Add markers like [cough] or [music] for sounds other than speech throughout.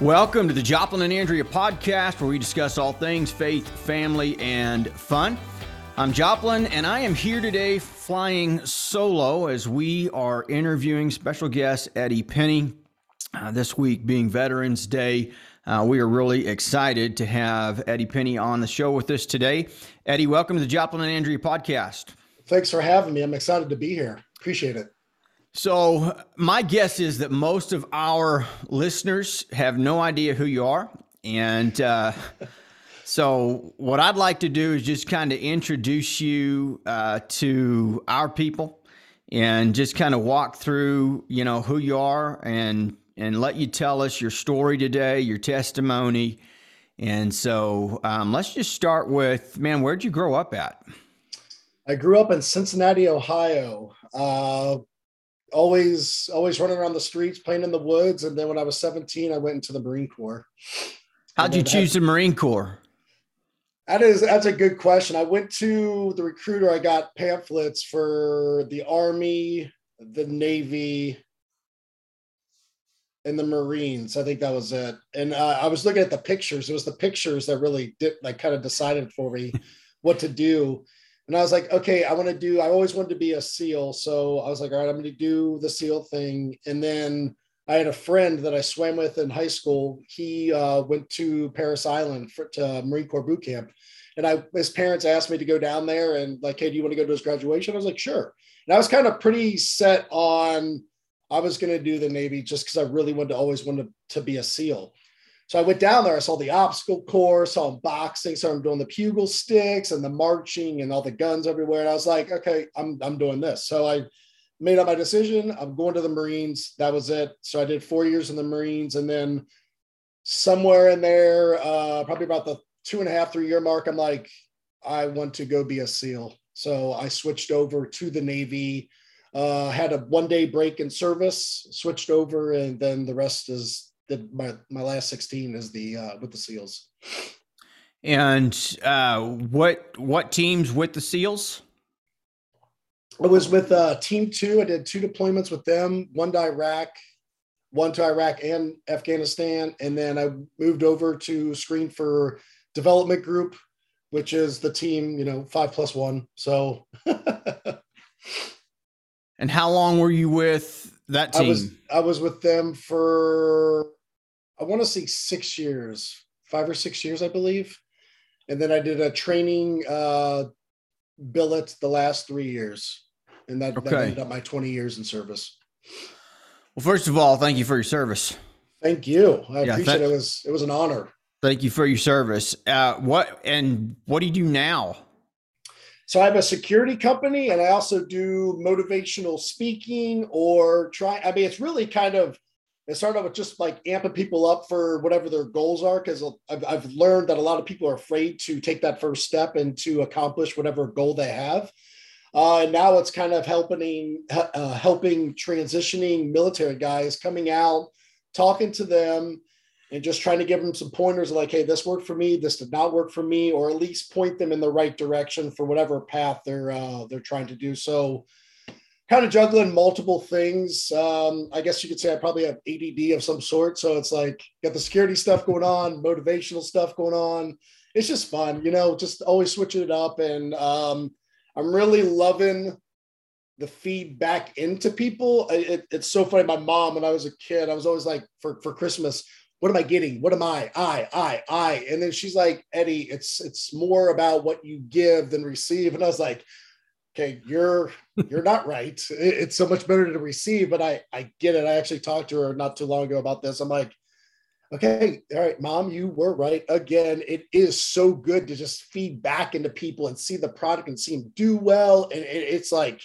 Welcome to the Joplin and Andrea podcast, where we discuss all things faith, family, and fun. I'm Joplin, and I am here today flying solo as we are interviewing special guest Eddie Penney. Uh, this week being Veterans Day, uh, we are really excited to have Eddie Penney on the show with us today. Eddie, welcome to the Joplin and Andrea podcast. Thanks for having me. I'm excited to be here. Appreciate it. So, my guess is that most of our listeners have no idea who you are. And uh, [laughs] so, what I'd like to do is just kind of introduce you uh, to our people and just kind of walk through, you know, who you are and and let you tell us your story today, your testimony. And so, um, let's just start with, man, where'd you grow up at? I grew up in Cincinnati, Ohio. Uh, always always running around the streets playing in the woods. And then when i was 17 i went into the marine corps. How'd you choose the marine corps? That is that's a good question. I went to the recruiter. I got pamphlets for the army the navy and the marines. I think that was it. And uh, i was looking at the pictures. It was the pictures that really did like kind of decided for me [laughs] what to do and I was like, okay, I want to do, I always wanted to be a SEAL. So I was like, all right, I'm going to do the SEAL thing. And then I had a friend that I swam with in high school. He uh, went to Parris Island for, to Marine Corps boot camp. And I, his parents asked me to go down there and like, hey, do you want to go to his graduation? I was like, sure. And I was kind of pretty set on, I was going to do the Navy just because I really wanted to always wanted to be a SEAL. So I went down there. I saw the obstacle course, saw boxing, saw them doing the pugil sticks and the marching and all the guns everywhere. And I was like, okay, I'm I'm doing this. So I made up my decision. I'm going to the Marines. That was it. So I did four years in the Marines, and then somewhere in there, uh, probably about the two and a half, three year mark, I'm like, I want to go be a SEAL. So I switched over to the Navy. Uh, had a one day break in service, switched over, and then the rest is the my my last 16 is the uh with the seals. And uh what what teams with the seals? I was with uh team two. I did two deployments with them one to iraq one to iraq and afghanistan. And then i moved over to screen for development group which is the team you know five plus one. So [laughs] and how long were you with that team I was, I was with them for I want to say six years, five or six years, I believe. And then I did a training uh, billet the last three years. And that, okay. that ended up my 20 years in service. Well, first of all, thank you for your service. Thank you. I yeah, appreciate th- it. It was it was an honor. Thank you for your service. Uh, what and what do you do now? So I have a security company, and I also do motivational speaking or try. I mean, it's really kind of it started with just like amping people up for whatever their goals are because I've, I've learned that a lot of people are afraid to take that first step and to accomplish whatever goal they have. Uh, and now it's kind of helping uh, helping transitioning military guys coming out talking to them and just trying to give them some pointers like hey this worked for me this did not work for me or at least point them in the right direction for whatever path they're uh, they're trying to do. So kind of juggling multiple things. Um, I guess you could say I probably have ADD of some sort. So it's like got the security stuff going on, motivational stuff going on. It's just fun, you know, just always switching it up. And um, I'm really loving the feedback into people. It, it's so funny. My mom, when I was a kid, I was always like, for, for Christmas, what am I getting? What am I? I, I, I. And then she's like, Eddie, it's it's more about what you give than receive. And I was like, okay, you're you're not right. It's so much better to receive, but I I get it. I actually talked to her not too long ago about this. I'm like, okay, all right, mom, you were right again. It is so good to just feed back into people and see the product and see them do well, and it's like,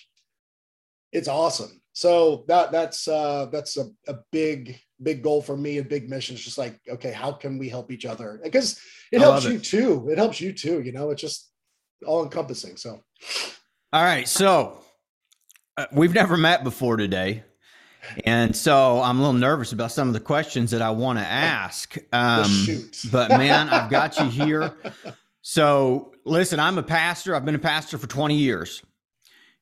it's awesome. So that that's uh, that's a, a big big goal for me, a big mission. It's just like, okay, how can we help each other? Because it I helps you it. too. It helps you too. You know, it's just all encompassing. So. All right. So uh, we've never met before today. And so I'm a little nervous about some of the questions that I want to ask. Um, [laughs] but man, I've got you here. So listen, I'm a pastor. I've been a pastor for 20 years.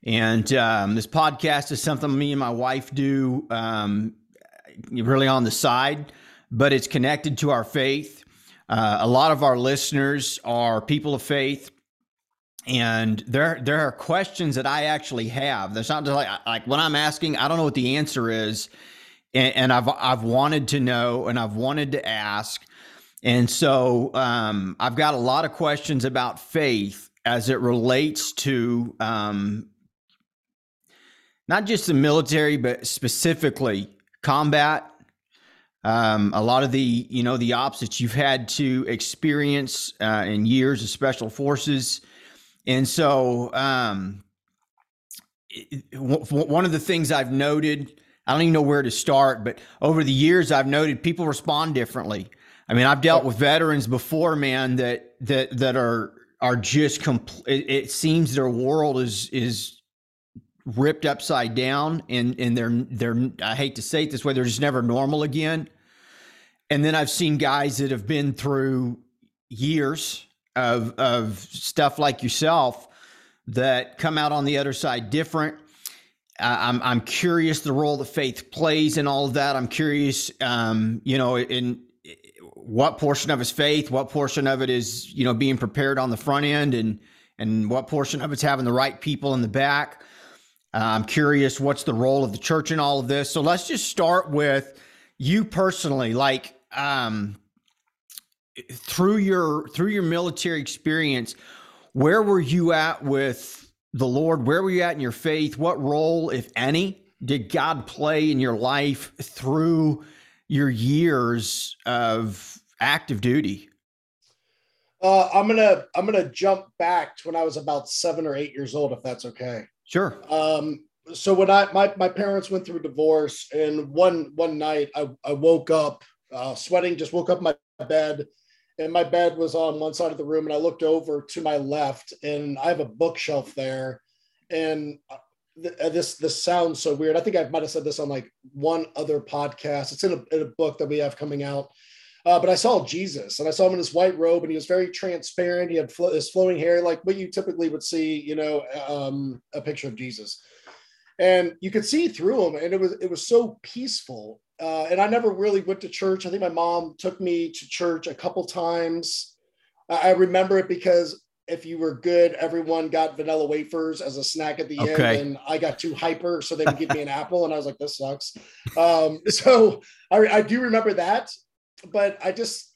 And um, this podcast is something me and my wife do um, really on the side. but it's connected to our faith. Uh, a lot of our listeners are people of faith, and there there are questions that I actually have. That's not just like like when I'm asking, I don't know what the answer is, and, and I've I've wanted to know and I've wanted to ask, and so um, I've got a lot of questions about faith as it relates to um, not just the military, but specifically combat. Um, a lot of the you know the ops that you've had to experience uh, in years of special forces, and so um, one of the things I've noted. I don't even know where to start, but over the years, I've noted people respond differently. I mean, I've dealt with veterans before, man, that that that are are just complete. It seems their world is is ripped upside down, and and they're they're. I hate to say it this way, they're just never normal again. And then I've seen guys that have been through years of of stuff like yourself that come out on the other side different. Uh, I'm I'm curious the role that faith plays in all of that. I'm curious, um, you know, in what portion of his faith, what portion of it is, you know, being prepared on the front end and and what portion of it's having the right people in the back. Uh, I'm curious what's the role of the church in all of this. So let's just start with you personally, like um, through your through your military experience, where were you at with the Lord? Where were you at in your faith? What role, if any, did God play in your life through your years of active duty? Uh, I'm gonna I'm gonna jump back to when I was about seven or eight years old, if that's okay. Sure. Um, so when I my, my parents went through a divorce, and one one night I, I woke up uh, sweating, just woke up my bed, and my bed was on one side of the room, and I looked over to my left, and I have a bookshelf there, and uh, uh, this this sounds so weird. I think I might have said this on like one other podcast. It's in a, in a book that we have coming out. Uh, but I saw Jesus and I saw him in his white robe and he was very transparent. He had fl- his flowing hair, like what you typically would see, you know, um, a picture of Jesus. And you could see through him and it was, it was so peaceful. Uh, and I never really went to church. I think my mom took me to church a couple times. I remember it because if you were good, everyone got vanilla wafers as a snack at the okay. end, and I got too hyper, so they would give me an [laughs] apple, and I was like, "This sucks." Um, [laughs] so I, I, do remember that, but I just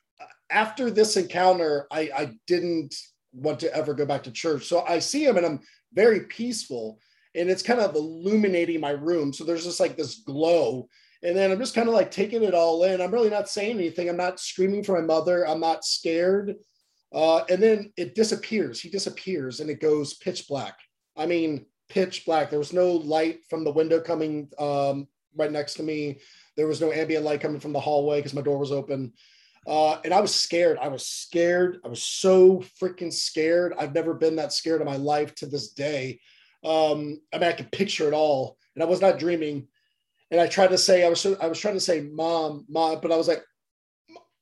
after this encounter, I, I didn't want to ever go back to church. So I see him, and I'm very peaceful, and it's kind of illuminating my room. So there's just like this glow. And then I'm just kind of like taking it all in. I'm really not saying anything. I'm not screaming for my mother. I'm not scared. Uh, and then it disappears. He disappears and it goes pitch black. I mean, pitch black. There was no light from the window coming um, right next to me. There was no ambient light coming from the hallway because my door was open. Uh, and I was scared. I was scared. I was so freaking scared. I've never been that scared in my life to this day. Um, I mean, I can picture it all, and I was not dreaming. And I tried to say, I was, I was trying to say, "Mom, mom," but I was like,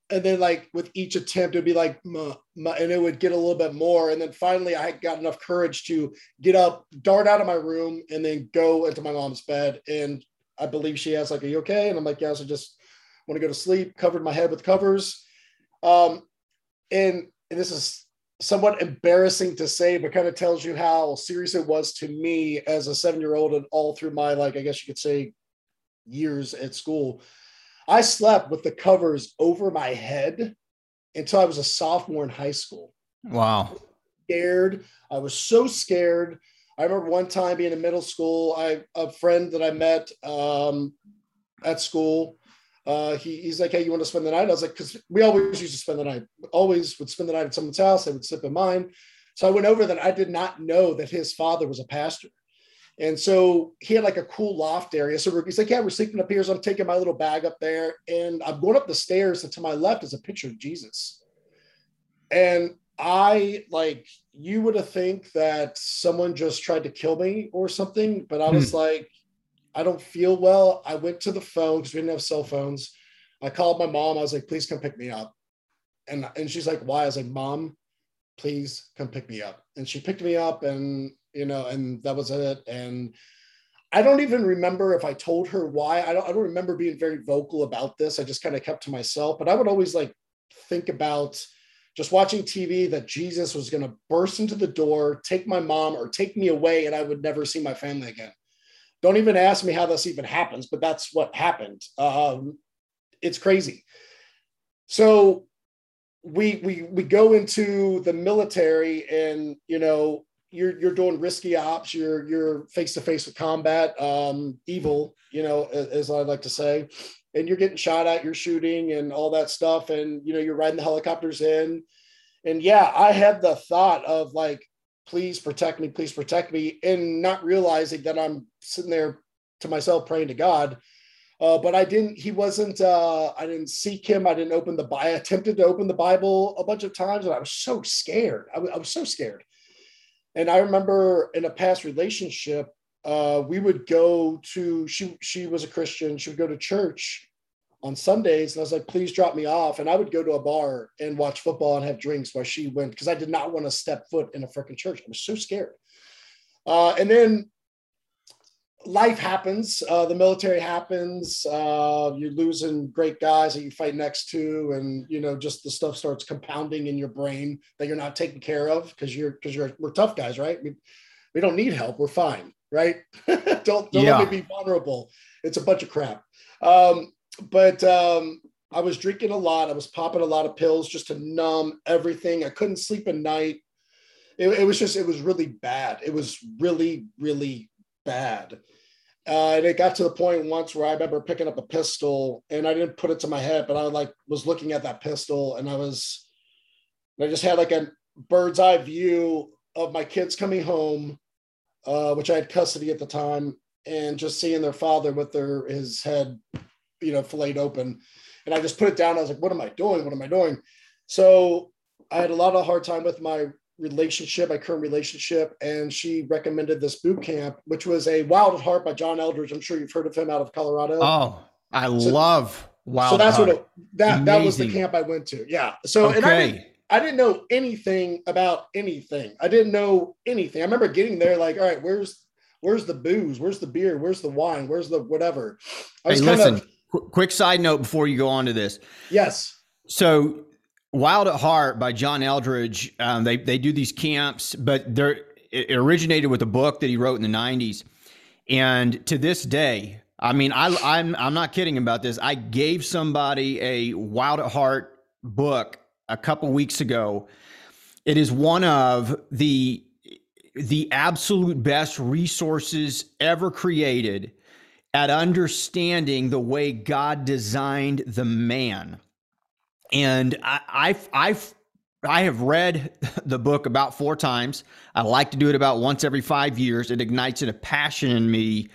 and then like with each attempt, it'd be like, and it would get a little bit more. And then finally, I got enough courage to get up, dart out of my room, and then go into my mom's bed. And I believe she asked, like, "Are you okay?" And I'm like, "Yes, I just want to go to sleep." Covered my head with covers. Um, and, and this is somewhat embarrassing to say, but kind of tells you how serious it was to me as a seven year old and all through my like, I guess you could say, years at school I slept with the covers over my head until I was a sophomore in high school. Wow. Scared. I was so scared. I remember one time being in middle school. I a friend that I met um, at school. Uh, he, he's like, "Hey, you want to spend the night?" I was like, "Because we always used to spend the night. Always would spend the night at someone's house. They would sleep in mine." So I went over that. I did not know that his father was a pastor. And so he had like a cool loft area. So he's like, Yeah, we're sleeping up here. So I'm taking my little bag up there and I'm going up the stairs. And to my left is a picture of Jesus. And I like, you would have think that someone just tried to kill me or something. But I was hmm. like, I don't feel well. I went to the phone because we didn't have cell phones. I called my mom. I was like, Please come pick me up. And, and she's like, Why? I was like, Mom, please come pick me up. And she picked me up and you know, and that was it. And I don't even remember if I told her why. I don't, I don't remember being very vocal about this. I just kind of kept to myself, but I would always like think about just watching TV that Jesus was going to burst into the door, take my mom or take me away, and I would never see my family again. Don't even ask me how this even happens, but that's what happened. Um, it's crazy. So we we we go into the military, and you know you're you're doing risky ops. You're you're face to face with combat, um, evil. You know, as I like to say, and you're getting shot at. You're shooting and all that stuff, and you know you're riding the helicopters in. And yeah, I had the thought of like, please protect me, please protect me, and not realizing that I'm sitting there to myself praying to God. Uh, but I didn't, he wasn't, uh, I didn't seek him. I didn't open the Bible. I attempted to open the Bible a bunch of times and I was so scared. I, w- I was so scared. And I remember in a past relationship, uh, we would go to, she, she was a Christian. She would go to church on Sundays. And I was like, please drop me off. And I would go to a bar and watch football and have drinks while she went, because I did not want to step foot in a freaking church. I was so scared. Uh, and then life happens. Uh, the military happens. Uh, you're losing great guys that you fight next to, and you know just the stuff starts compounding in your brain that you're not taking care of because you're because you're we're tough guys, right? We, we don't need help. We're fine, right? [laughs] don't don't yeah. let me be vulnerable. It's a bunch of crap. Um, but um, I was drinking a lot. I was popping a lot of pills just to numb everything. I couldn't sleep at night. It, it was just it was really bad. It was really really bad. Uh, and it got to the point once where I remember picking up a pistol and I didn't put it to my head, but I like was looking at that pistol and I was, I just had like a bird's eye view of my kids coming home, uh, which I had custody at the time, and just seeing their father with their his head, you know, filleted open. And I just put it down. I was like, what am I doing? What am I doing? So I had a lot of hard time with my relationship, my current relationship, and she recommended this boot camp, which was a Wild at Heart by John Eldredge. I'm sure you've heard of him out of Colorado. Oh, I so, love Wild. So that's Heart. what it, that Amazing. that was the camp I went to. Yeah. So okay. and I didn't, I didn't know anything about anything. I didn't know anything. I remember getting there like, all right, where's where's the booze? Where's the beer? Where's the wine? Where's the whatever? I was hey, listen. Of, qu- quick side note before you go on to this. Yes. So Wild at Heart by John Eldredge. Um, they they do these camps, but they're it originated with a book that he wrote in the '90s, and to this day, I mean, I, I'm I'm not kidding about this. I gave somebody a Wild at Heart book a couple weeks ago. It is one of the the absolute best resources ever created at understanding the way God designed the man and I, I've, I've, I have read [laughs] the book about four times. I like to do it about once every five years. It ignites a passion in me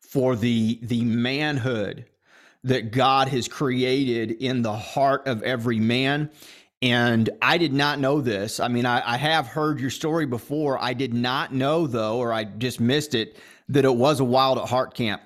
for the the manhood that God has created in the heart of every man. And I did not know this. I mean, I, I, have heard your story before. I did not know, though, or I just missed it, that it was a Wild at Heart camp.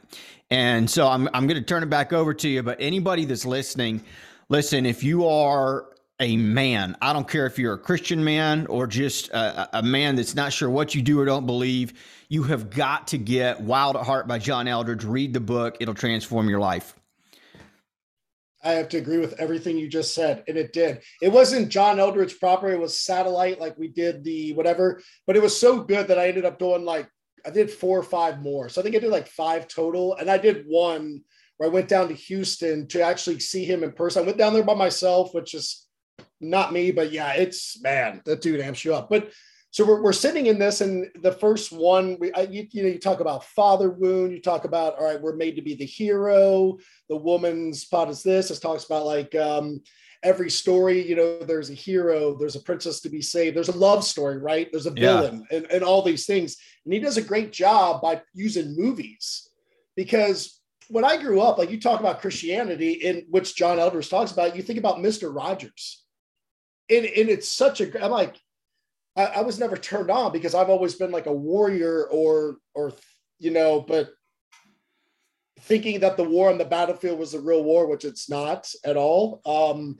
And so I'm, I'm going to turn it back over to you. But anybody that's listening, Listen, if you are a man, I don't care if you're a Christian man or just a, a, man that's not sure what you do or don't believe, you have got to get Wild at Heart by John Eldredge. Read the book, it'll transform your life. I have to agree with everything you just said. And it did. It wasn't John Eldredge proper, it was satellite, like we did the whatever, but it was so good that I ended up doing like, I did four or five more. So I think I did like five total. And I did one where I went down to Houston to actually see him in person. I went down there by myself, which is not me, but yeah, it's man, that dude amps you up. But so we're, we're sitting in this, and the first one, we I, you, you know you talk about father wound, you talk about all right, we're made to be the hero. The woman's spot is this. It talks about like um, every story, you know, there's a hero, there's a princess to be saved, there's a love story, right? There's a villain, yeah. and, and all these things. And he does a great job by using movies because when I grew up, like you talk about Christianity, in which John Eldredge talks about, you think about Mister Rogers, and, and it's such a. I'm like, I, I, was never turned on because I've always been like a warrior or or you know, but thinking that the war on the battlefield was the real war, which it's not at all. Um,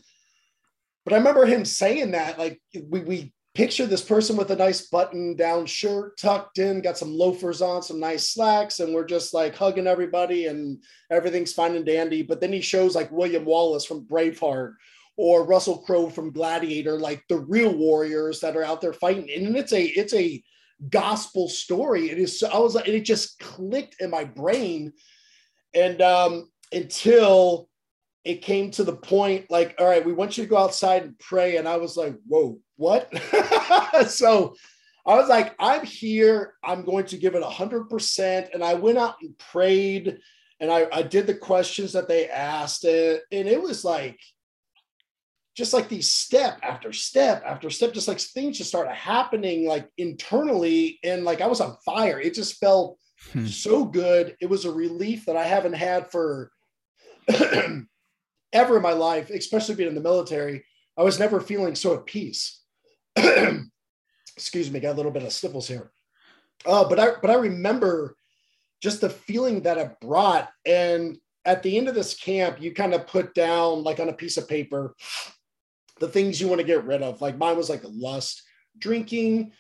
but I remember him saying that, like we we picture this person with a nice button down shirt tucked in, got some loafers on, some nice slacks, and we're just like hugging everybody and everything's fine and dandy. But then he shows like William Wallace from Braveheart or Russell Crowe from Gladiator, like the real warriors that are out there fighting. And it's a it's a gospel story. It is so I was like, it just clicked in my brain. And um until it came to the point like, all right, we want you to go outside and pray. And I was like, whoa, what? [laughs] so I was like, I'm here. I'm going to give it 100%. And I went out and prayed and I, I did the questions that they asked. And, and it was like, just like these step after step after step, just like things just started happening like internally. And like I was on fire. It just felt hmm. so good. It was a relief that I haven't had for [clears throat] ever in my life, especially being in the military. I was never feeling so at peace. [clears throat] Excuse me, got a little bit of sniffles here. Uh, but I but I remember just the feeling that it brought. And at the end of this camp, you kind of put down like on a piece of paper the things you want to get rid of. Like mine was like lust, drinking,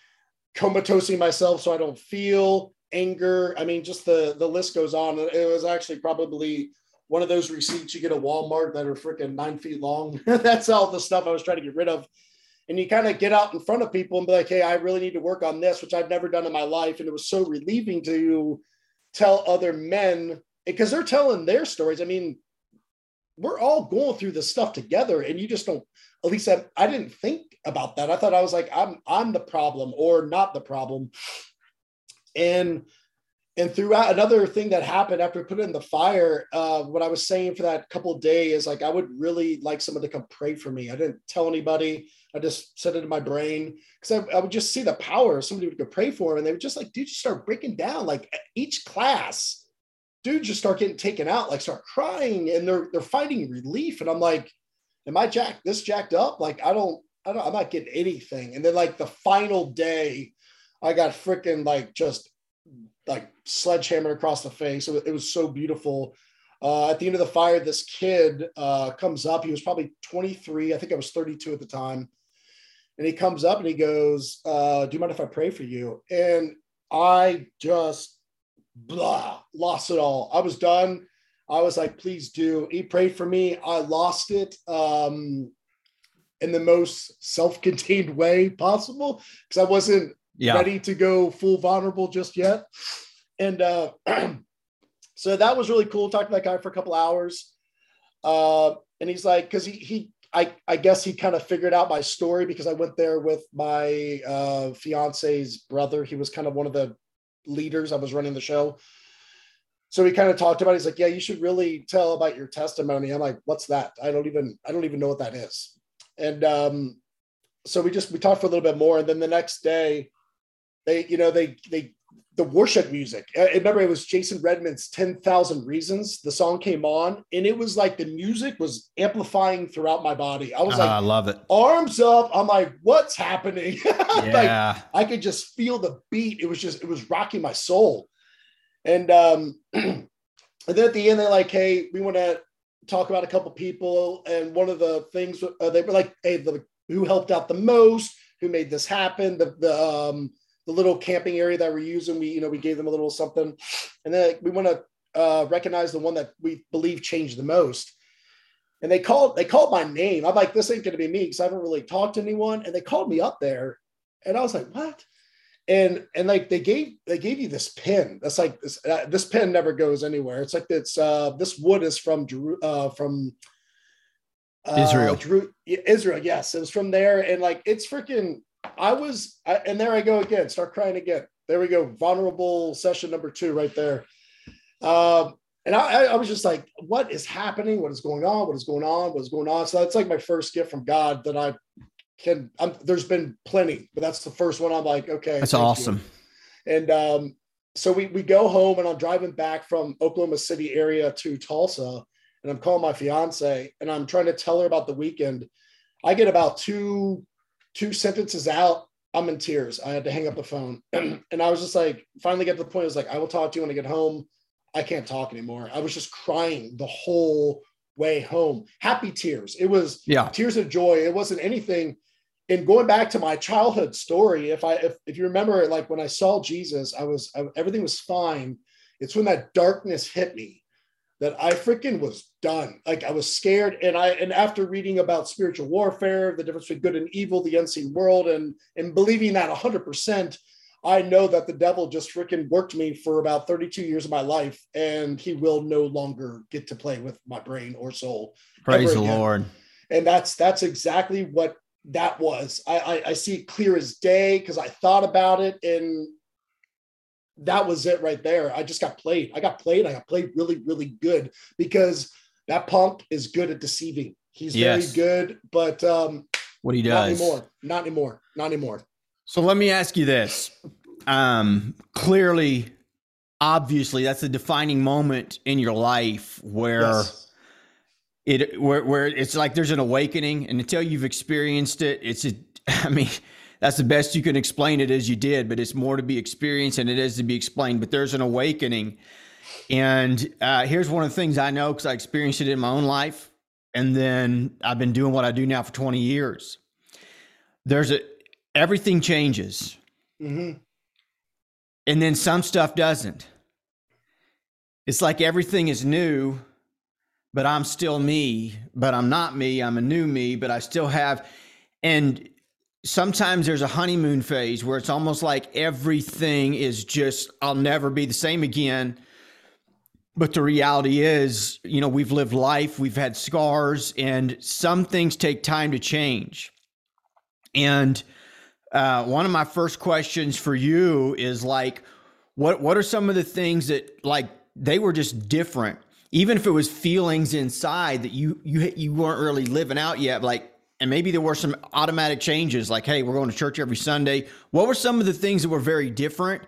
comatosing myself so I don't feel anger. I mean, just the the list goes on. It was actually probably one of those receipts you get at Walmart that are freaking nine feet long. [laughs] That's all the stuff I was trying to get rid of. And you kind of get out in front of people and be like, hey, I really need to work on this, which I've never done in my life. And it was so relieving to tell other men because they're telling their stories. I mean, we're all going through this stuff together, and you just don't. At least I, I didn't think about that. I thought I was like, I'm I'm the problem or not the problem. And and throughout another thing that happened after putting in the fire, uh, what I was saying for that couple days, like I would really like someone to come pray for me. I didn't tell anybody. I just said it in my brain because I, I, would just see the power. Of somebody would go pray for him, and they would just like, dude, just start breaking down. Like each class, dude, just start getting taken out, like start crying, and they're they're finding relief. And I'm like, am I jacked this jacked up? Like I don't, I don't, I'm not getting anything. And then like the final day, I got freaking like just like sledgehammer across the face. It was, it was so beautiful. Uh, at the end of the fire, this kid uh, comes up. He was probably 23. I think I was 32 at the time. And he comes up and he goes, uh, Do you mind if I pray for you? And I just blah, lost it all. I was done. I was like, Please do. He prayed for me. I lost it um, in the most self contained [laughs] way possible because I wasn't yeah. ready to go full vulnerable just yet. And uh, [clears throat] so that was really cool. Talked to that guy for a couple hours. Uh, and he's like, because he, he, I, I guess he kind of figured out my story because I went there with my uh, fiance's brother. He was kind of one of the leaders. I was running the show. So he kind of talked about. It. He's like, "Yeah, you should really tell about your testimony." I'm like, "What's that? I don't even I don't even know what that is." And um, so we just we talked for a little bit more, and then the next day, they, you know, they they the worship music. I remember it was Jason Redman's 10,000 Reasons. The song came on and it was like the music was amplifying throughout my body. I was uh, like, I love it. Arms up. I'm like, what's happening? [laughs] Yeah. like, I could just feel the beat. It was just, it was rocking my soul. And, um, [clears throat] and then at the end, they're like, hey, we want to talk about a couple people. And one of the things uh, they were like, hey, the, who helped out the most, who made this happen, the, the, um, the little camping area that we're using. We, you know, we gave them a little something, and then we want to uh, recognize the one that we believe changed the most. And they called, they called my name. I'm like, this ain't going to be me because I haven't really talked to anyone. And they called me up there, and I was like, what? And and like they gave they gave you this pin. That's like this uh, this pin never goes anywhere. It's like it's uh, this wood is from uh, from uh, Israel. Jeru- Israel, yes, it was from there, and like it's freaking I was, I, and there I go again, start crying again. There we go, vulnerable session number two right there. Um, and I, I, was just like, what is happening? What is going on? What is going on? What is going on? So that's like my first gift from God that I can. I'm, there's been plenty, but that's the first one. I'm like, okay, that's awesome. You. And um, so we we go home, and I'm driving back from Oklahoma City area to Tulsa, and I'm calling my fiance, and I'm trying to tell her about the weekend. I get about two two sentences out, I'm in tears. I had to hang up the phone. [clears throat] and I was just like, finally get to the point, I was like, I will talk to you when I get home. I can't talk anymore. I was just crying the whole way home. Happy tears. It was yeah. tears of joy. It wasn't anything. and going back to my childhood story, if I if, if you remember, like when I saw Jesus, I was I, everything was fine. It's when that darkness hit me that I freaking was done. Like I was scared, and I and after reading about spiritual warfare, the difference between good and evil, the unseen world, and and believing that hundred percent, I know that the devil just freaking worked me for about thirty two years of my life, and he will no longer get to play with my brain or soul. Praise the. Lord. And that's that's exactly what that was. I, I, I see it clear as day because I thought about it and that was it right there. I just got played. I got played. I got played really, really good because that punk is good at deceiving. He's yes. very good, but um, what he does not anymore. Not anymore. Not anymore. So let me ask you this. Um, clearly, obviously, that's a defining moment in your life where yes it where where it's like there's an awakening, and until you've experienced it, it's a. [laughs] I mean, that's the best you can explain it as you did, but it's more to be experienced than it is to be explained. But there's an awakening, and uh, here's one of the things I know because I experienced it in my own life, and then I've been doing what I do now for 20 years. There's a everything changes, mm-hmm. and then some stuff doesn't. It's like everything is new, but I'm still me, but I'm not me. I'm a new me, but I still have. And sometimes there's a honeymoon phase where it's almost like everything is just, I'll never be the same again. But the reality is, you know, we've lived life, we've had scars, and some things take time to change. And uh, one of my first questions for you is like, what what are some of the things that like they were just different even if it was feelings inside that you you you weren't really living out yet like and maybe there were some automatic changes like hey we're going to church every sunday. What were some of the things that were very different?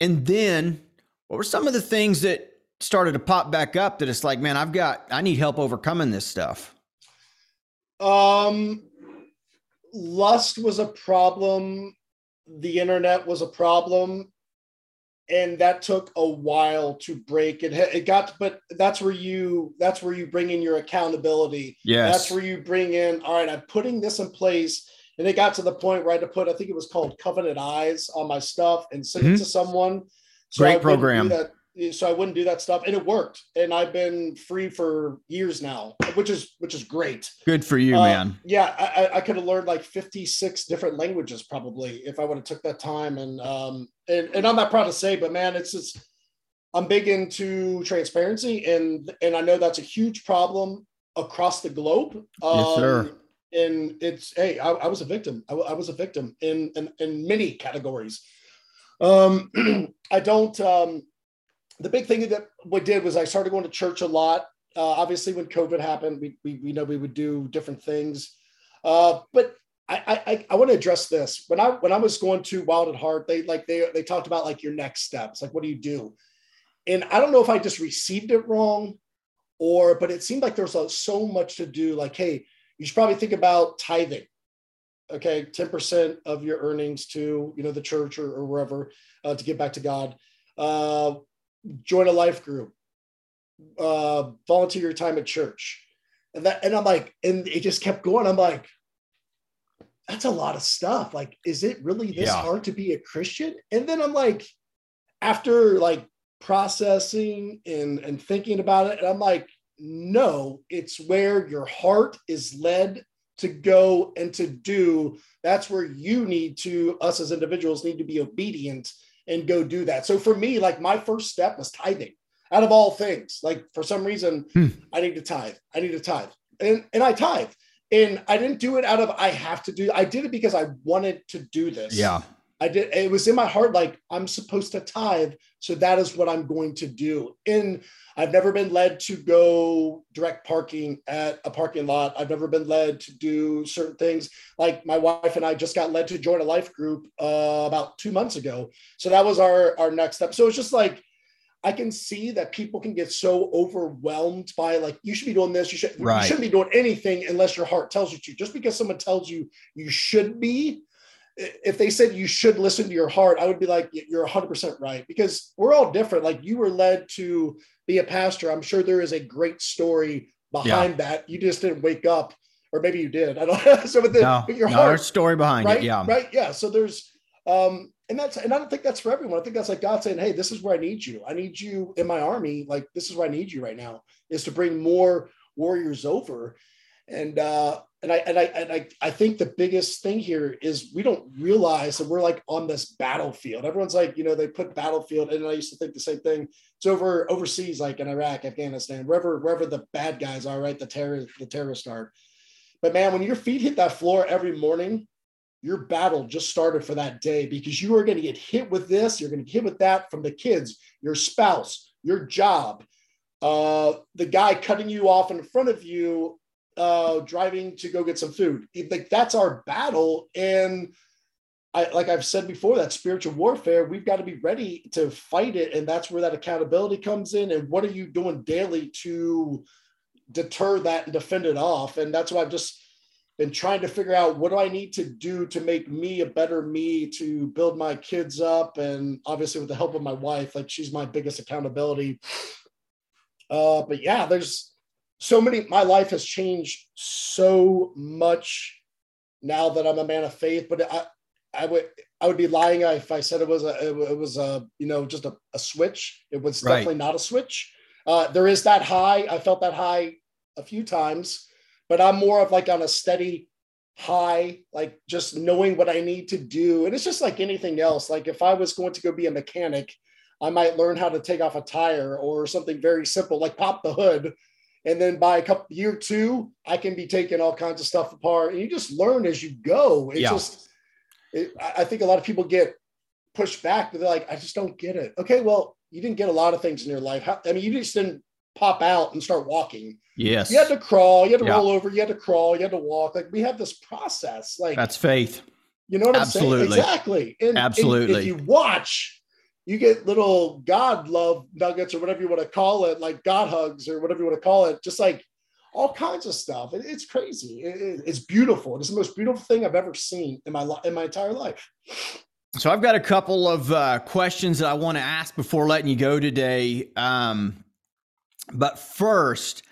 And then what were some of the things that started to pop back up that it's like man i've got i need help overcoming this stuff? Um lust was a problem. The internet was a problem and that took a while to break. It it got but that's where you that's where you bring in your accountability. Yes. That's where you bring in all right i'm putting this in place. And it got to the point where i had to put i think it was called covenant eyes on my stuff and send mm-hmm. it to someone. So great program. that, so i wouldn't do that stuff and it worked and i've been free for years now which is which is great good for you uh, man yeah i, I could have learned like 56 different languages probably if i would have took that time and um and, and I'm not proud to say, but man, it's just I'm big into transparency, and and I know that's a huge problem across the globe. Um, yes, sir. And it's hey, I, I was a victim. I, I, was a victim in in, in many categories. Um, [clears throat] I don't. Um, the big thing that we did was I started going to church a lot. Uh, obviously, when COVID happened, we, we we know we would do different things. Uh, but I, I, I want to address this. When I when I was going to Wild at Heart, they like they they talked about like your next steps, like what do you do? And I don't know if I just received it wrong, or but it seemed like there's a, so much to do. Like, hey, you should probably think about tithing. Okay, ten percent of your earnings to you know the church or, or wherever uh, to give back to God. Uh, join a life group. Uh, volunteer your time at church, and that and I'm like, and it just kept going. I'm like that's a lot of stuff. Like, is it really this yeah. hard to be a Christian? And then I'm like, after like processing and, and thinking about it, and I'm like, no, it's where your heart is led to go and to do. That's where you need to, us as individuals, need to be obedient and go do that. So for me, like my first step was tithing out of all things. Like for some reason, hmm. I need to tithe. I need to tithe. And, and I tithe and I didn't do it out of I have to do. I did it because I wanted to do this. Yeah. I did. It was in my heart, like I'm supposed to tithe, so that is what I'm going to do. And I've never been led to go direct parking at a parking lot. I've never been led to do certain things. Like my wife and I just got led to join a life group uh, about two months ago. So that was our our next step. So it's just like I can see that people can get so overwhelmed by like you should be doing this, you should right. you shouldn't be doing anything unless your heart tells you to. Just because someone tells you you should be, if they said you should listen to your heart, I would be like you're 100% right because we're all different. Like you were led to be a pastor. I'm sure there is a great story behind yeah. that. You just didn't wake up or maybe you did. I don't. know. [laughs] so, but, the, no, but your no, heart, story behind right? it. Yeah, right. Yeah. So there's, um, and that's, and I don't think that's for everyone. I think that's like God saying, "Hey, this is where I need you. I need you in my army. Like this is where I need you right now. Is to bring more warriors over." And uh, and I and I and I I think the biggest thing here is we don't realize that we're like on this battlefield. Everyone's like, you know, they put battlefield, and I used to think the same thing. It's over overseas, like in Iraq, Afghanistan, wherever wherever the bad guys are, right? The terror the terrorists are. But man, when your feet hit that floor every morning, your battle just started for that day because you are going to get hit with this, you're going to get hit with that from the kids, your spouse, your job, uh, the guy cutting you off in front of you uh, driving to go get some food. Like that's our battle. And I, like I've said before, that spiritual warfare, we've got to be ready to fight it. And that's where that accountability comes in. And what are you doing daily to deter that and defend it off? And that's why I've just been trying to figure out what do I need to do to make me a better me, to build my kids up. And obviously with the help of my wife, like she's my biggest accountability. Uh, but yeah, there's, so many my life has changed so much now that I'm a man of faith but I I would I would be lying if I said it was a it was a you know just a, a switch. It was Right. definitely not a switch. Uh, there is that high. I felt that high a few times but I'm more of like on a steady high like just knowing what I need to do. And it's just like anything else. Like if I was going to go be a mechanic I might learn how to take off a tire or something very simple like pop the hood and then by a couple year two i can be taking all kinds of stuff apart and you just learn as you go it's Yeah. just it, I think a lot of people get pushed back but they're like i just don't get it okay well you didn't get a lot of things in your life How, i mean you just didn't pop out and start walking yes, you had to crawl you had to Yeah. roll over you had to crawl you had to walk like we have this process like that's faith. you know what I'm Absolutely. saying? Exactly. And, and Absolutely. if you watch, you get little God love nuggets or whatever you want to call it, like God hugs or whatever you want to call it, just like all kinds of stuff. It- it's crazy. It- it- it's beautiful. It's the most beautiful thing I've ever seen in my in my entire life. So I've got a couple of uh, questions that I want to ask before letting you go today. Um, but first,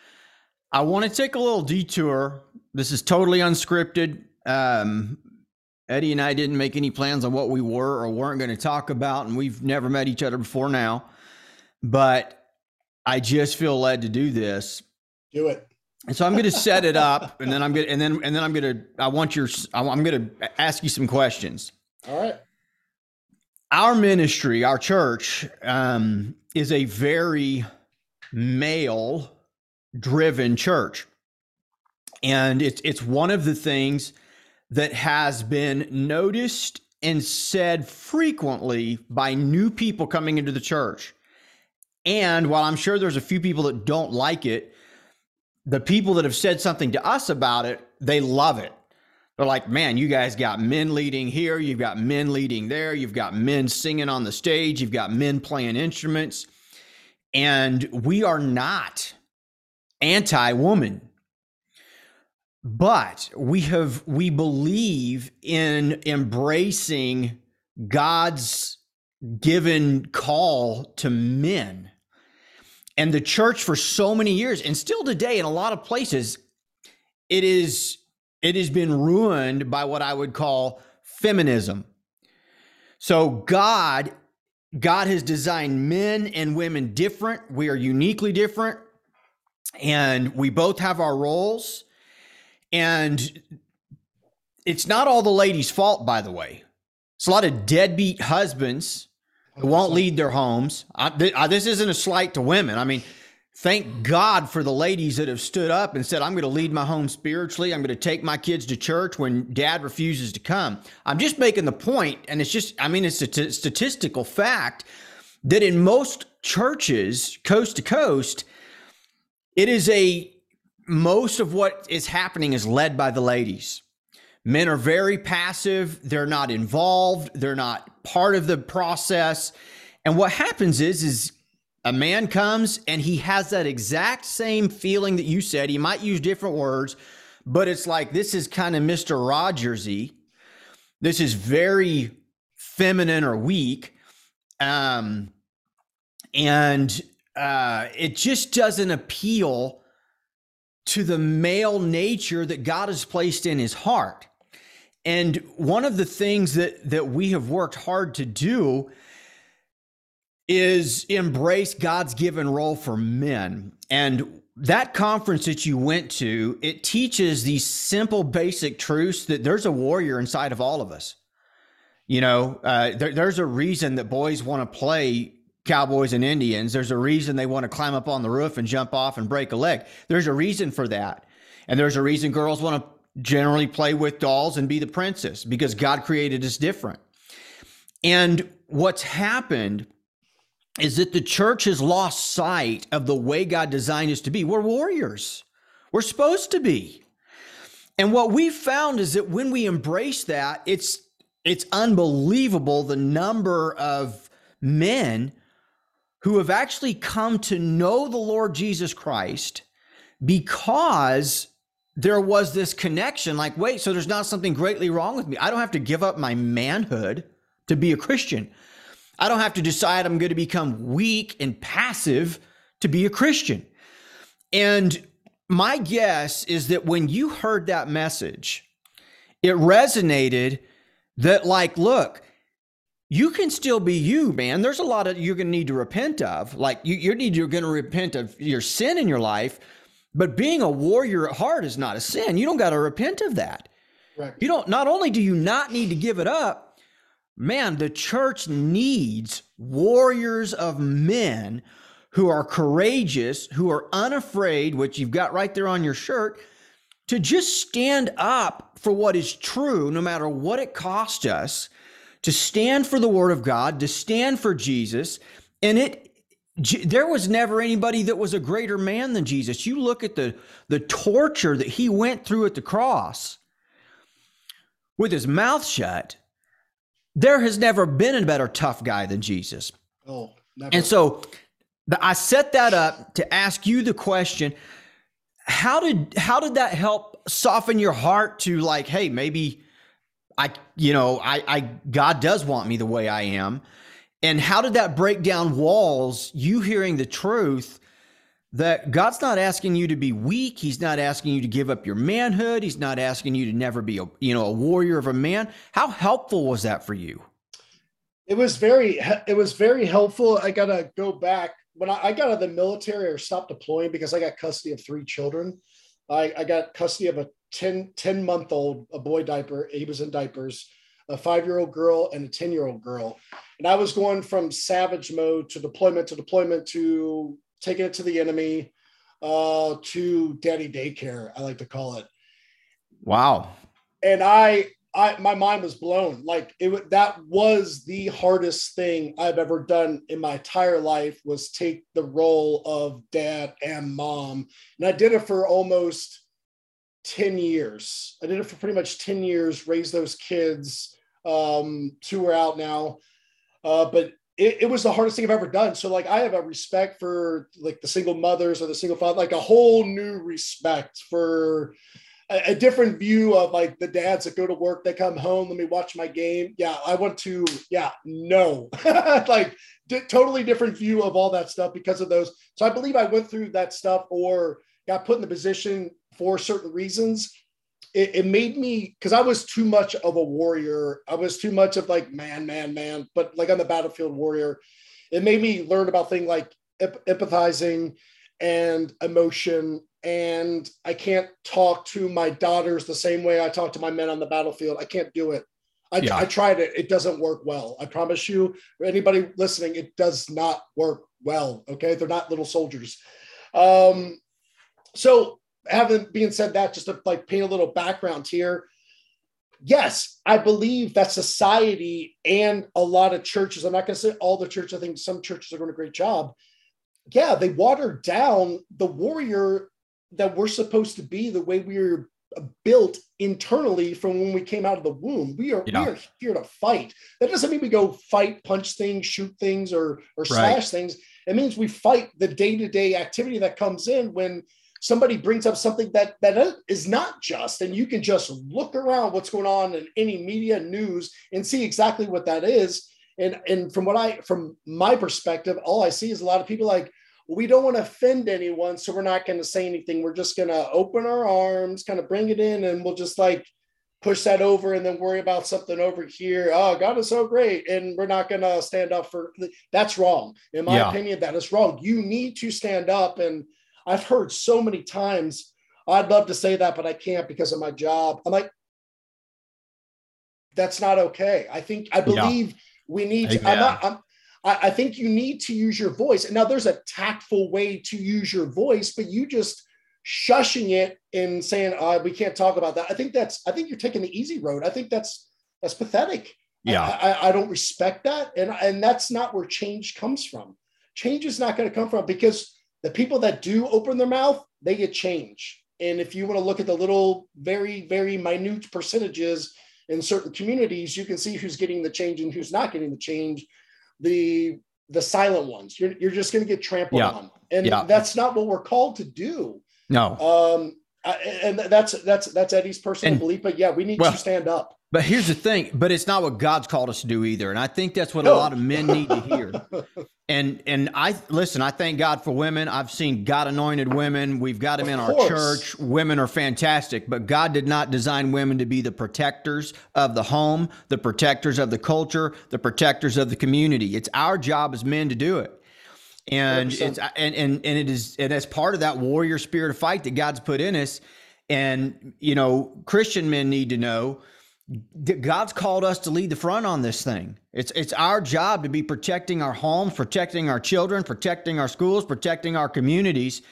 I want to take a little detour. This is totally unscripted. Um, Eddie and I didn't make any plans on what we were or weren't going to talk about, and we've never met each other before now. But I just feel led to do this. Do it. And so I'm going to set it up, and then I'm going to, and then and then I'm going to. I want your. I'm going to ask you some questions All right. our ministry, our church, um, is a very male driven church. And it's it's one of the things that has been noticed and said frequently by new people coming into the church. And while I'm sure there's a few people that don't like it, the people that have said something to us about it, they love it. They're like, man, you guys got men leading here, you've got men leading there, you've got men singing on the stage, you've got men playing instruments. And we are not anti woman. But we have we believe in embracing God's given call to men. And the church for so many years and still today in a lot of places it is it has been ruined by what I would call feminism. So God God has designed men and women different. We are uniquely different and we both have our roles and it's not all the ladies' fault by the way. It's a lot of deadbeat husbands who oh, won't lead their homes. I, th- I- this isn't a slight to women. I mean, thank God for the ladies that have stood up and said, I'm going to lead my home spiritually. I'm going to take my kids to church when dad refuses to come. I'm just making the point, and it's just, I mean, it's a t- statistical fact that in most churches, coast to coast, it is a, most of what is happening is led by the ladies. Men are very passive. They're not involved. They're not part of the process. And what happens is, is a man comes and he has that exact same feeling that you said. He might use different words, but it's like this is kind of Mr. Rogersy. This is very feminine or weak. Um, and uh, it just doesn't appeal to the male nature that God has placed in his heart. And one of the things that that we have worked hard to do is embrace God's given role for men. And that conference that you went to, it teaches these simple, basic truths that there's a warrior inside of all of us. You know, uh, there, there's a reason that boys want to play cowboys and Indians. There's a reason they want to climb up on the roof and jump off and break a leg. There's a reason for that. And there's a reason girls want to generally play with dolls and be the princess because God created us different. And what's happened is that the church has lost sight of the way God designed us to be. We're warriors. We're supposed to be. And what we've found is that when we embrace that, it's it's unbelievable the number of men who have actually come to know the Lord Jesus Christ because there was this connection like wait so there's not something greatly wrong with me i don't have to give up my manhood to be a christian I don't have to decide I'm going to become weak and passive to be a Christian. And my guess is that when you heard that message, it resonated that, like, look, you can still be you, man. There's a lot of you're going to need to repent of. Like, you, you need you're going to repent of your sin in your life. But being a warrior at heart is not a sin. You don't got to repent of that. Right. You don't. Not only do you not need to give it up, man, the church needs warriors of men who are courageous, who are unafraid, which you've got right there on your shirt, to just stand up for what is true, no matter what it costs us, to stand for the word of God, to stand for Jesus. And it, there was never anybody that was a greater man than Jesus. You look at the, the torture that he went through at the cross with his mouth shut there has never been a better tough guy than Jesus. Oh, never. And so I set that up to ask you the question how did how did that help soften your heart to like hey maybe I you know I I God does want me the way I am and how did that break down walls you hearing the truth that God's not asking you to be weak. He's not asking you to give up your manhood. He's not asking you to never be a, you know, a warrior of a man. How helpful was that for you? It was very, it was very helpful. I got to go back when I, I, got out of the military or stopped deploying because I got custody of three children. I, I got custody of a 10, 10 month old, a boy diaper. He was in diapers, a five-year-old girl and a 10 year old girl. And I was going from savage mode to deployment to deployment to taking it to the enemy, uh, to daddy daycare, I like to call it. Wow. And I, I, my mind was blown. Like it, would that was the hardest thing I've ever done in my entire life was take the role of dad and mom. And I did it for almost 10 years. I did it for pretty much 10 years, raised those kids. Um, two are out now. Uh, but it, it, was the hardest thing I've ever done. So like I have a respect for like the single mothers or the single father, like a whole new respect for a, a, different view of like the dads that go to work, they come home, let me watch my game. Yeah, I want to, yeah, no. [laughs] like totally different view of all that stuff because of those. So I believe I went through that stuff or got put in the position for certain reasons it, it made me because I was too much of a warrior. I was too much of like man, man, man, but like on the battlefield warrior. It made me learn about things like empathizing and emotion. And I can't talk to my daughters the same way I talk to my men on the battlefield. I can't do it. I, yeah. I tried it. It doesn't work well. I promise you, anybody listening, it does not work well. Okay. They're not little soldiers. Um, so having being said that, just to like paint a little background here. Yes, I believe that society and a lot of churches, I'm not going to say all the churches, I think some churches are doing a great job. Yeah, they watered down the warrior that we're supposed to be the way we are built internally from when we came out of the womb. We are yeah. we are here to fight. That doesn't mean we go fight, punch things, shoot things, or or slash right. things. It means we fight the day to day activity that comes in when somebody brings up something that that is not just and you can just look around what's going on in any media news and see exactly what that is and and from what i from my perspective all i see is a lot of people like we don't want to offend anyone, so we're not going to say anything. We're just going to open our arms, kind of bring it in, and we'll just like push that over and then worry about something over here. Oh, God is so great. And we're not going to stand up for that's wrong. In my yeah. opinion, that is wrong. You need to stand up. And I've heard so many times, I'd love to say that, but I can't because of my job. I'm like, that's not okay. I think, I believe yeah. we need to, I'm not, I'm, I, I think you need to use your voice. And now there's a tactful way to use your voice, but you just, shushing it and saying oh, we can't talk about that. I think that's I think you're taking the easy road. I think that's that's pathetic. Yeah, I, I, I don't respect that, and and that's not where change comes from. Change is not going to come from because the people that do open their mouth they get change. And if you want to look at the little very very minute percentages in certain communities, you can see who's getting the change and who's not getting the change. The the silent ones, you're, you're just going to get trampled yeah. on. And yeah. that's not what we're called to do. No. Um, and that's that's that's Eddie's personal and, belief. But yeah, we need well, to stand up. But here's the thing. But it's not what God's called us to do either. And I think that's what no. a lot of men need to hear. [laughs] and and I listen. I thank God for women. I've seen God anointed women. We've got them of in our church. Women are fantastic. But God did not design women to be the protectors of the home, the protectors of the culture, the protectors of the community. It's our job as men to do it and 100%. it's and and and it is and as part of that warrior spirit of fight that God's put in us. And you know, Christian men need to know God's called us to lead the front on this thing. It's it's our job to be protecting our homes, protecting our children, protecting our schools, protecting our communities.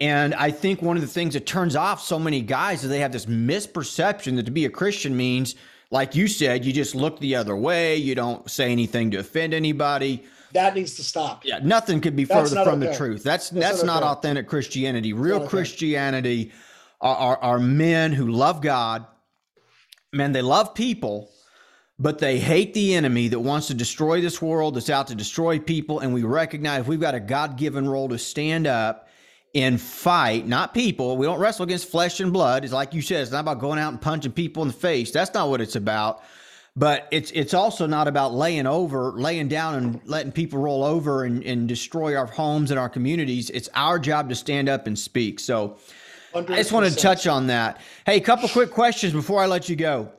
And I think one of the things that turns off so many guys is they have this misperception that to be a Christian means, like you said, you just look the other way, you don't say anything to offend anybody that needs to stop. Yeah, nothing could be further from okay. the truth. That's that's, that's not, not authentic Christianity. Real okay. Christianity are, are, are men who love God. Men, they love people, but they hate the enemy that wants to destroy this world, that's out to destroy people. And we recognize we've got a God given role to stand up and fight, not people. We don't wrestle against flesh and blood. It's like you said, it's not about going out and punching people in the face. That's not what it's about but it's it's also not about laying over, laying down and letting people roll over and, and destroy our homes and our communities. It's our job to stand up and speak. So 100%. I just wanted to touch on that. Hey, a couple quick questions before I let you go.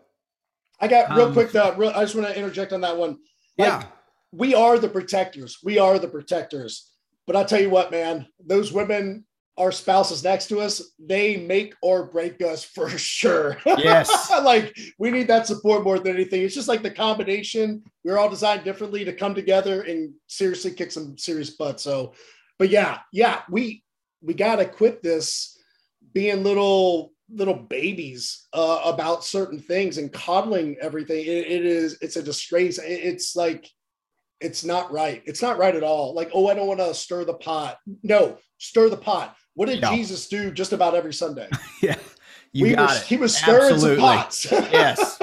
I got real um, quick. Though, real, I just want to interject on that one. Like, yeah, we are the protectors. We are the protectors. But I'll tell you what, man, those women our spouses next to us, they make or break us [laughs] for sure. Yes. [laughs] like we need that support more than anything. It's just like the combination. We're all designed differently to come together and seriously kick some serious butt. So, but yeah, yeah, we we gotta quit this being little little babies uh, about certain things and coddling everything. It, it is it's a disgrace. It's like it's not right. It's not right at all. Like, oh, I don't want to stir the pot. No, stir the pot what did Jesus do just about every Sunday? [laughs] yeah, you we got were, it. He was stirring Absolutely. pots. [laughs] yes.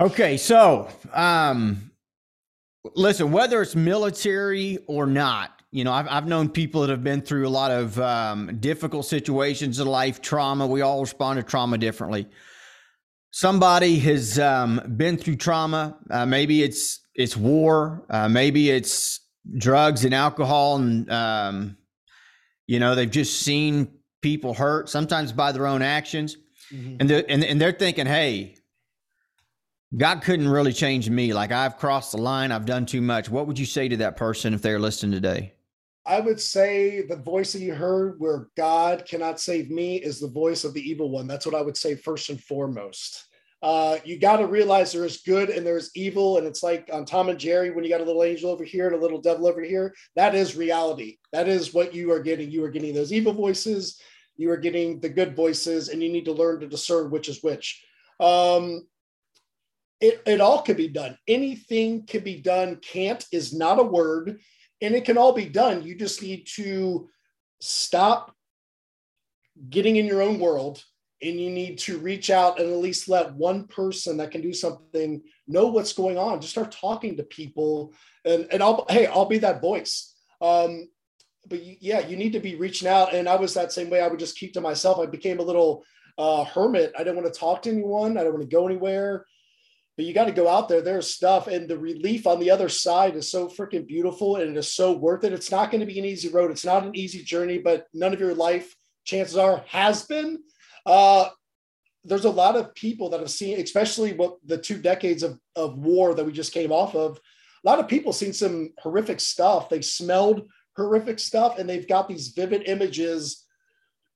Okay, so um, listen, whether it's military or not, you know, I've, I've known people that have been through a lot of um, difficult situations in life, trauma. We all respond to trauma differently. Somebody has um, been through trauma. Uh, maybe it's it's war. Uh, maybe it's drugs and alcohol and um, you know, they've just seen people hurt, sometimes by their own actions. Mm-hmm. And, they're, and, and they're thinking, hey, God couldn't really change me. Like I've crossed the line, I've done too much. What would you say to that person if they're listening today? I would say the voice that you heard where God cannot save me is the voice of the evil one. That's what I would say first and foremost uh, you got to realize there is good and there's evil. And it's like on Tom and Jerry, when you got a little angel over here and a little devil over here, that is reality. That is what you are getting. You are getting those evil voices, you are getting the good voices, and you need to learn to discern which is which. Um, it, it all could be done. Anything can be done. Can't is not a word, and it can all be done. You just need to stop getting in your own world and you need to reach out and at least let one person that can do something know what's going on. Just start talking to people and and i'll hey i'll be that voice. Um but yeah you need to be reaching out and i was that same way. I would just keep to myself. I became a little uh hermit. I didn't want to talk to anyone. I didn't want to go anywhere but you got to go out there. There's stuff, and the relief on the other side is so freaking beautiful, and it is so worth it. It's not going to be an easy road. It's not an easy journey, but none of your life, chances are, has been. Uh, there's a lot of people that have seen, especially what the two decades of, of war that we just came off of. A lot of people seen some horrific stuff. They smelled horrific stuff, and they've got these vivid images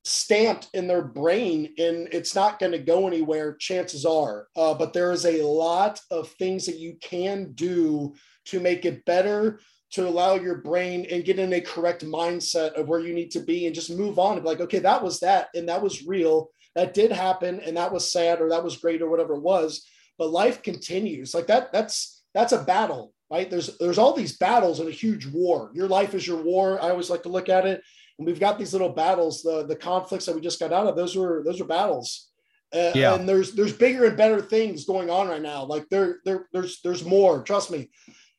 stamped in their brain and it's not going to go anywhere chances are. Uh, but there is a lot of things that you can do to make it better to allow your brain and get in a correct mindset of where you need to be and just move on and be like okay that was that and that was real. That did happen and that was sad or that was great or whatever it was. But life continues. Like that that's that's a battle right? There's there's all these battles in a huge war. Your life is your war. I always like to look at it and we've got these little battles the the conflicts that we just got out of those were those were battles. Uh, yeah. and there's there's bigger and better things going on right now. Like there there there's there's more trust me.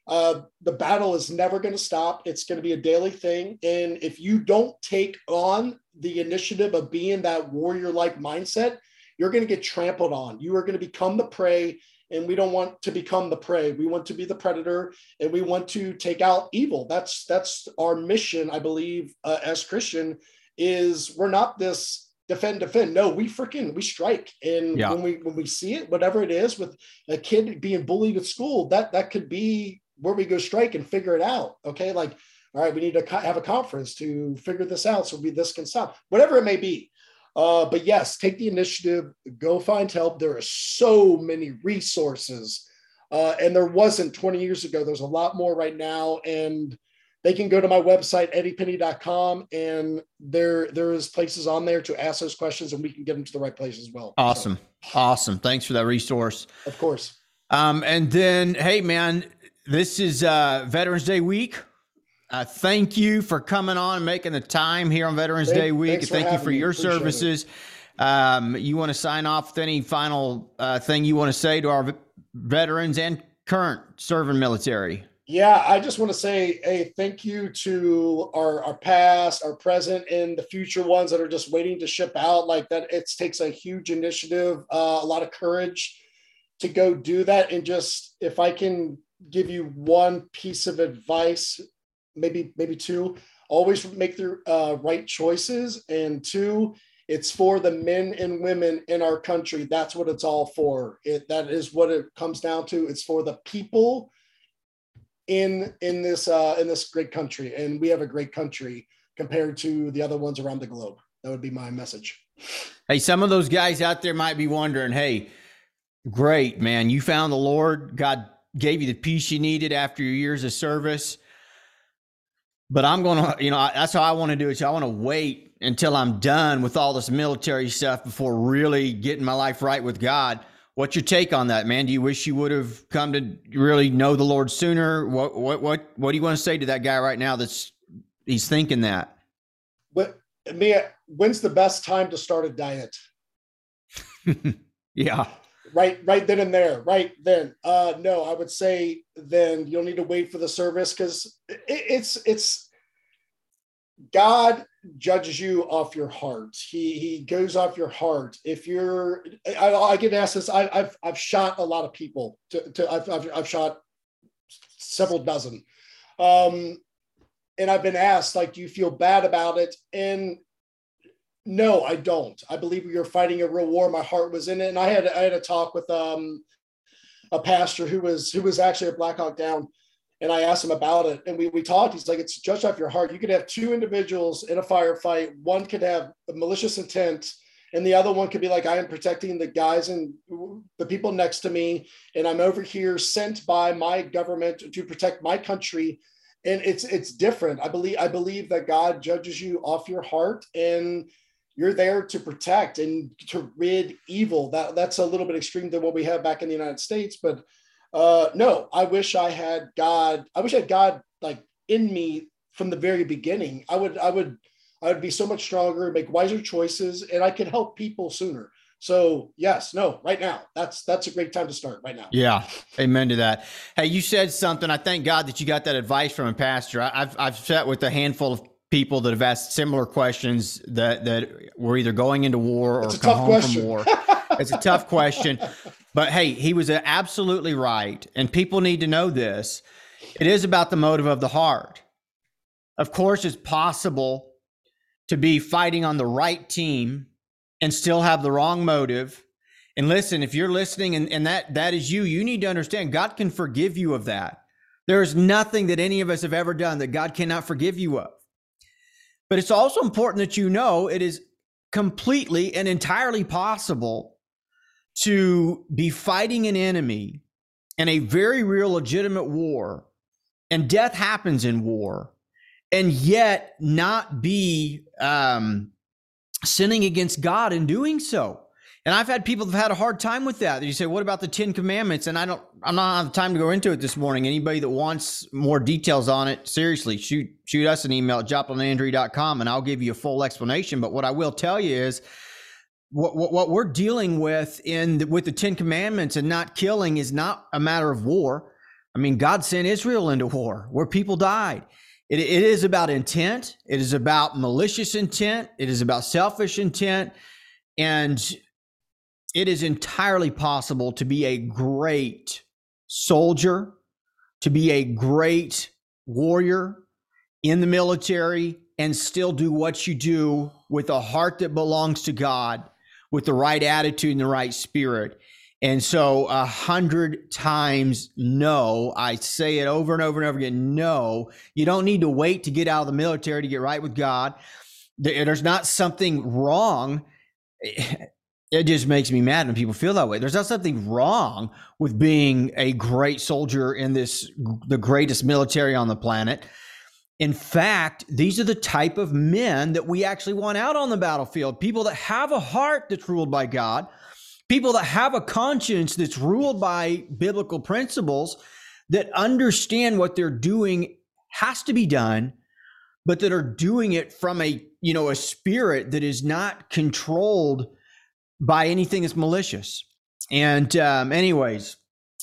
Uh, the battle is never going to stop. It's going to be a daily thing. And if you don't take on the initiative of being that warrior like mindset you're going to get trampled on. You are going to become the prey and we don't want to become the prey. We want to be the predator and we want to take out evil. That's that's our mission i believe uh, as christian is we're not this defend defend. No we freaking we strike. And yeah. when we when we see it whatever it is with a kid being bullied at school that that could be where we go strike and figure it out okay? Like all right we need to have a conference to figure this out so we this can stop. Whatever it may be uh, but yes, take the initiative, go find help. There are so many resources. Uh, and there wasn't 20 years ago. There's a lot more right now. And they can go to my website, eddiepenney.com, and there there is places on there to ask those questions and we can get them to the right place as well. Awesome. So. Awesome. Thanks for that resource. Of course. Um, and then, hey, man, this is uh, Veterans Day week. Uh, thank you for coming on and making the time here on Veterans Thank, Day week. Thank you for your services. Um, you want to sign off with any final uh, thing you want to say to our veterans and current serving military? Yeah, I just want to say, hey, thank you to our, our past, our present, and the future ones that are just waiting to ship out. Like that, it takes a huge initiative, uh, a lot of courage to go do that. And just if I can give you one piece of advice maybe maybe two. Always make the uh, right choices, and two, it's for the men and women in our country. That's what it's all for. It that is what it comes down to. It's for the people in in this uh, in this great country, and we have a great country compared to the other ones around the globe. That would be my message. Hey, some of those guys out there might be wondering, hey, great, man, you found the Lord. God gave you the peace you needed after your years of service but I'm going to, you know, that's how I want to do it. So I want to wait until I'm done with all this military stuff before really getting my life right with God. What's your take on that, man? Do you wish you would have come to really know the Lord sooner? What, what, what, what do you want to say to that guy right now that's he's thinking that? What, Mia, when's the best time to start a diet? [laughs] yeah right right then and there right then. Uh no i would say then you'll need to wait for the service because it, it's it's god judges you off your heart. He he goes off your heart. If you're i, I get asked this I, have i've shot a lot of people to, to I've, I've, I've shot several dozen. Um and i've been asked like do you feel bad about it? And no, I don't. I believe we were fighting a real war. My heart was in it, and I had I had a talk with um, a pastor who was who was actually a Black Hawk Down, and I asked him about it, and we we talked. He's like, "It's judged off your heart. You could have two individuals in a firefight. One could have malicious intent." and the other one could be like i am protecting the guys and the people next to me and i'm over here sent by my government to protect my country and it's it's different i believe i believe that god judges you off your heart and you're there to protect and to rid evil. That that's a little bit extreme than what we have back in the United States, but uh, no, I wish I had God. I wish I had God like in me from the very beginning. I would I would I would be so much stronger, make wiser choices, and I could help people sooner. So yes, no, right now that's that's a great time to start right now. Yeah, amen to that. Hey, you said something. I thank God that you got that advice from a pastor. I, I've I've sat with a handful of people that have asked similar questions that that were either going into war or come home question. from war. [laughs] it's a tough question. But hey, he was absolutely right. And people need to know this. It is about the motive of the heart. Of course, it's possible to be fighting on the right team and still have the wrong motive. And listen, if you're listening and, and that that is you, you need to understand God can forgive you of that. There is nothing that any of us have ever done that God cannot forgive you of. But it's also important that you know it is completely and entirely possible to be fighting an enemy in a very real legitimate war and death happens in war and yet not be um, sinning against God in doing so. And I've had people have had a hard time with that. You say, "What about the Ten Commandments?" And I don't, I'm not have time to go into it this morning. Anybody that wants more details on it, seriously, shoot shoot us an email at joplinandry.com, and I'll give you a full explanation. But what I will tell you is, what what, what we're dealing with in the, with the Ten Commandments and not killing is not a matter of war. I mean, God sent Israel into war where people died. It, it is about intent. It is about malicious intent. It is about selfish intent. And it is entirely possible to be a great soldier, to be a great warrior in the military, and still do what you do with a heart that belongs to God, with the right attitude and the right spirit. And so, a hundred times no, I say it over and over and over again no, you don't need to wait to get out of the military to get right with God. There's not something wrong [laughs] it just makes me mad when people feel that way. There's not something wrong with being a great soldier in this, the greatest military on the planet. In fact, these are the type of men that we actually want out on the battlefield people that have a heart that's ruled by God, people that have a conscience that's ruled by biblical principles, that understand what they're doing has to be done but that are doing it from a you know a spirit that is not controlled by anything that's malicious. And, um, anyways,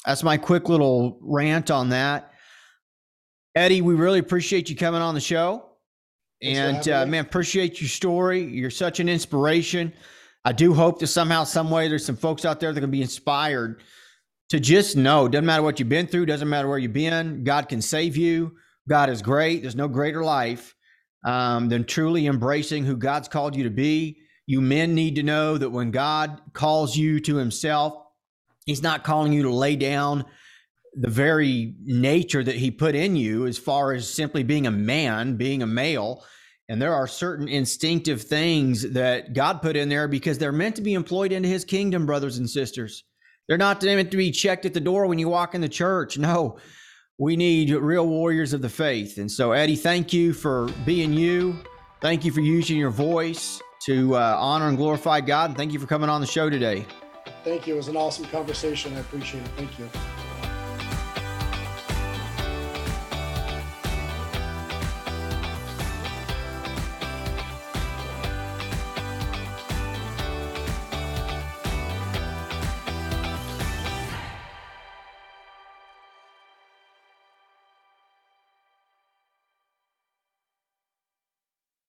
that's my quick little rant on that. Eddie, we really appreciate you coming on the show. Thanks and uh, man, appreciate your story. You're such an inspiration. I do hope that somehow, some way, there's some folks out there that can be inspired to just know. Doesn't matter what you've been through. Doesn't matter where you've been. God can save you. God is great. There's no greater life um, than truly embracing who God's called you to be you men need to know that when God calls you to himself, he's not calling you to lay down the very nature that he put in you as far as simply being a man, being a male. And there are certain instinctive things that God put in there because they're meant to be employed into his kingdom, brothers and sisters. They're not meant to be checked at the door when you walk in the church. No, we need real warriors of the faith. And so, Eddie, thank you for being you. Thank you for using your voice to uh, honor and glorify God. And thank you for coming on the show today. Thank you. It was an awesome conversation. I appreciate it. Thank you.